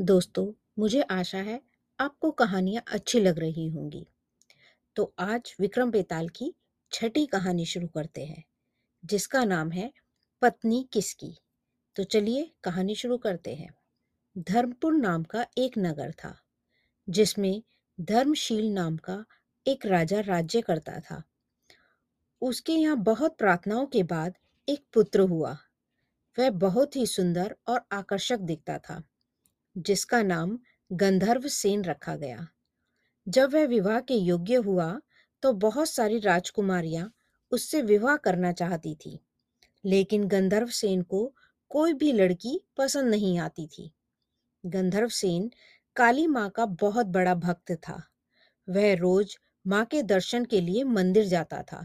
दोस्तों, मुझे आशा है आपको कहानियाँ अच्छी लग रही होंगी। तो आज विक्रम बेताल की छठी कहानी शुरू करते हैं, जिसका नाम है पत्नी किसकी? तो चलिए कहानी शुरू करते हैं। धर्मपुर नाम का एक नगर था, जिसमें धर्मशील नाम का एक राजा राज्य करता था। उसके यहाँ बहुत प्रार्थनाओं के बाद एक पुत्र हुआ। वह बहुत ही सुंदर और आकर्षक दिखता था। जिसका नाम गंधर्व सेन रखा गया। जब वह विवाह के योग्य हुआ तो बहुत सारी राजकुमारियाँ उससे विवाह करना चाहती थी, लेकिन गंधर्व सेन को कोई भी लड़की पसंद नहीं आती थी। गंधर्व सेन काली माँ का बहुत बड़ा भक्त था। वह रोज माँ के दर्शन के लिए मंदिर जाता था।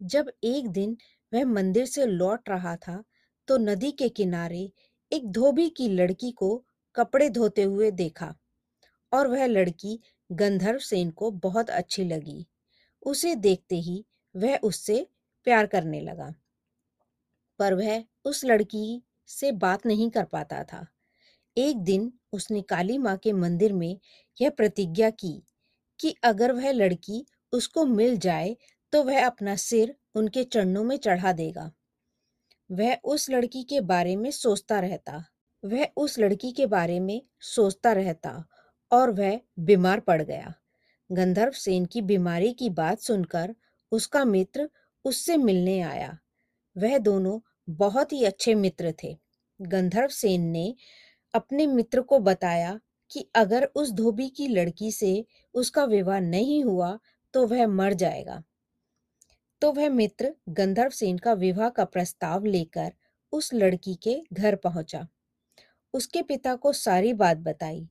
जब एक दिन वह मंदिर से लौट रहा था तो नदी के किनारे एक धोबी की लड़की को कपड़े धोते हुए देखा और वह लड़की गंधर्व सेन को बहुत अच्छी लगी। उसे देखते ही वह उससे प्यार करने लगा। पर वह उस लड़की से बात नहीं कर पाता था। एक दिन उसने काली माँ के मंदिर में यह प्रतिज्ञा की कि अगर वह लड़की उसको मिल जाए तो वह अपना सिर उनके चरणों में चढ़ा देगा। वह उस लड़की के बारे में सोचता रहता वह उस लड़की के बारे में सोचता रहता और वह बीमार पड़ गया। गंधर्व सेन की बीमारी की बात सुनकर उसका मित्र उससे मिलने आया। वह दोनों बहुत ही अच्छे मित्र थे। गंधर्व सेन ने अपने मित्र को बताया कि अगर उस धोबी की लड़की से उसका विवाह नहीं हुआ तो वह मर जाएगा। तो वह मित्र गंधर्व सेन का विवाह का प्रस्ताव लेकर उस लड़की के घर पहुँचा। उसके पिता को सारी बात बताई।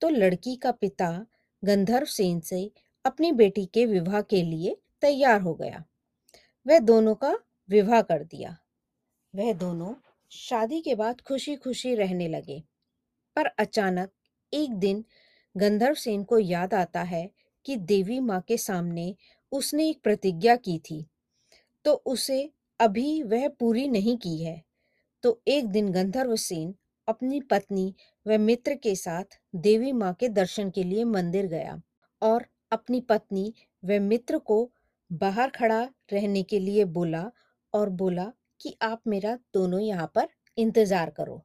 तो लड़की का पिता गंधर्व सेन से अपनी बेटी के विवाह के लिए तैयार हो गया। वह दोनों का विवाह कर दिया। वह दोनों शादी के बाद खुशी खुशी रहने लगे। पर अचानक एक दिन गंधर्व सेन को याद आता है कि देवी माँ के सामने उसने एक प्रतिज्ञा की थी। तो उसे अभी वह पूरी नहीं की है। तो एक दिन गंधर्व सेन अपनी पत्नी व मित्र के साथ देवी माँ के दर्शन के लिए मंदिर गया और अपनी पत्नी व मित्र को बाहर खड़ा रहने के लिए बोला और बोला कि आप मेरा दोनों यहाँ पर इंतज़ार करो।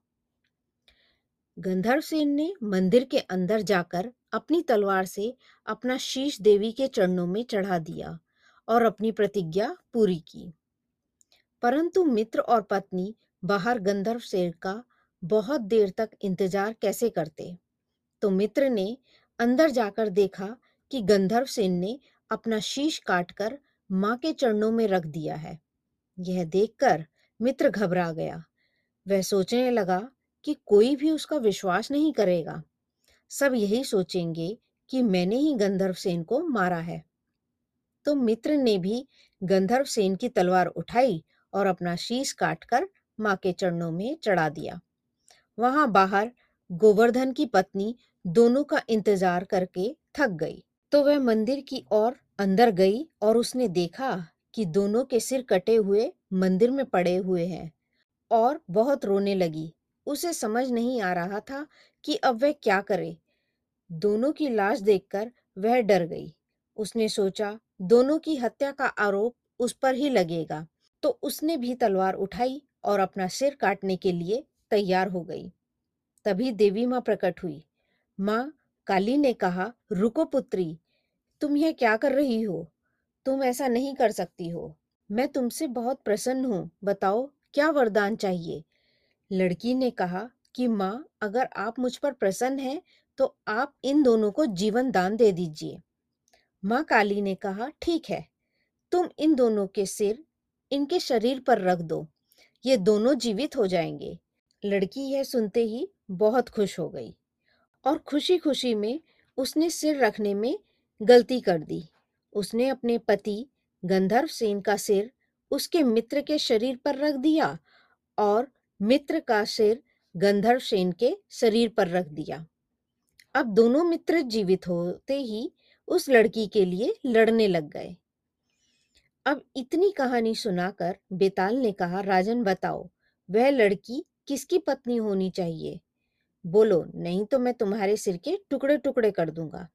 गंधर्व सेन ने मंदिर के अंदर जाकर अपनी तलवार से अपना शीश देवी के चरणों में चढ़ा दिया और अपनी प्रतिज्ञा पूरी की। परंतु मित्र और पत्नी बाहर गंधर्व सेन का बहुत देर तक इंतज़ार कैसे करते? तो मित्र ने अंदर जाकर देखा कि गंधर्व सेन ने अपना शीश काटकर माँ के चरणों में रख दिया है। यह देखकर मित्र घबरा गया। वह सोचने लगा कि कोई भी उसका विश्वास नहीं करेगा। सब यही सोचेंगे कि मैंने ही गंधर्व सेन को मारा है। तो मित्र ने भी गंधर्व सेन की तलवार उठाई और अपना शीश काटकर माँ के चरणों में चढ़ा दिया। वहाँ बाहर गोवर्धन की पत्नी दोनों का इंतज़ार करके थक गई। तो वह मंदिर की ओर अंदर गई और उसने देखा कि दोनों के सिर कटे हुए मंदिर में पड़े हुए हैं और बहुत रोने लगी। उसे समझ नहीं आ रहा था कि अब वह क्या करे। दोनों की लाश देखकर वह डर गई। उसने सोचा, दोनों की हत्या का आरोप उस पर ही लगेगा। तो उसने भी तलवार उठाई और अपना सिर काटने के लिए तैयार हो गई। तभी देवी माँ प्रकट हुई। माँ, काली ने कहा, रुको पुत्री, तुम यह क्या कर रही हो? तुम ऐसा नहीं कर सकती हो। मैं तुमसे बहुत प्रसन्न हूँ। बताओ, क्या वरदान चाहिए? लड़की ने कहा कि, माँ, अगर आप मुझ पर प्रसन्न हैं तो आप इन दोनों को जीवन दान दे दीजिए। माँ, काली ने कहा, ठीक है। तुम इन दोनों के सिर, इनके शरीर पर रख दो। ये दोनों जीवित हो जाएँगे। लड़की यह सुनते ही बहुत खुश हो गई और खुशी खुशी में उसने सिर रखने में गलती कर दी। उसने अपने पति गंधर्व सेन का सिर उसके मित्र के शरीर पर रख दिया और मित्र का सिर गंधर्व सेन के शरीर पर रख दिया। अब दोनों मित्र जीवित होते ही उस लड़की के लिए लड़ने लग गए। अब इतनी कहानी सुनाकर बेताल ने कहा, राजन, बताओ, वह लड़की किसकी पत्नी होनी चाहिए? बोलो, नहीं तो मैं तुम्हारे सिर के टुकड़े टुकड़े कर दूँगा।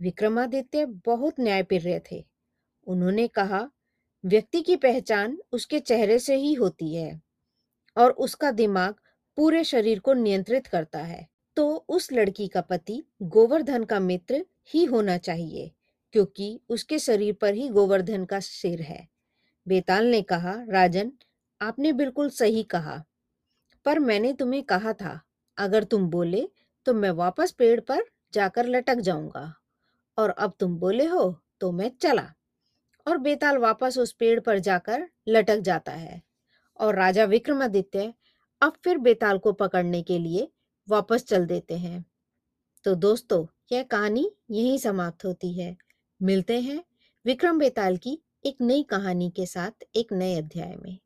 विक्रमादित्य बहुत न्यायप्रिय थे। उन्होंने कहा, व्यक्ति की पहचान उसके चेहरे से ही होती है और उसका दिमाग पूरे शरीर को नियंत्रित करता है। तो उस लड़की का पति गोवर्धन का मित्र ही होना चाहिए, क्योंकि उसके शरीर पर ही गोवर्धन का सिर है। बेताल ने कहा, राजन, आपने बिल्कुल सही कहा। पर मैंने तुम्हें कहा था, अगर तुम बोले तो मैं वापस पेड़ पर जाकर लटक जाऊँगा। और अब तुम बोले हो तो मैं चला। और बेताल वापस उस पेड़ पर जाकर लटक जाता है। और राजा विक्रमादित्य अब फिर बेताल को पकड़ने के लिए वापस चल देते हैं। तो दोस्तों, यह कहानी यहीं समाप्त होती है। मिलते हैं विक्रम बेताल की एक नई कहानी के साथ एक नए अध्याय में।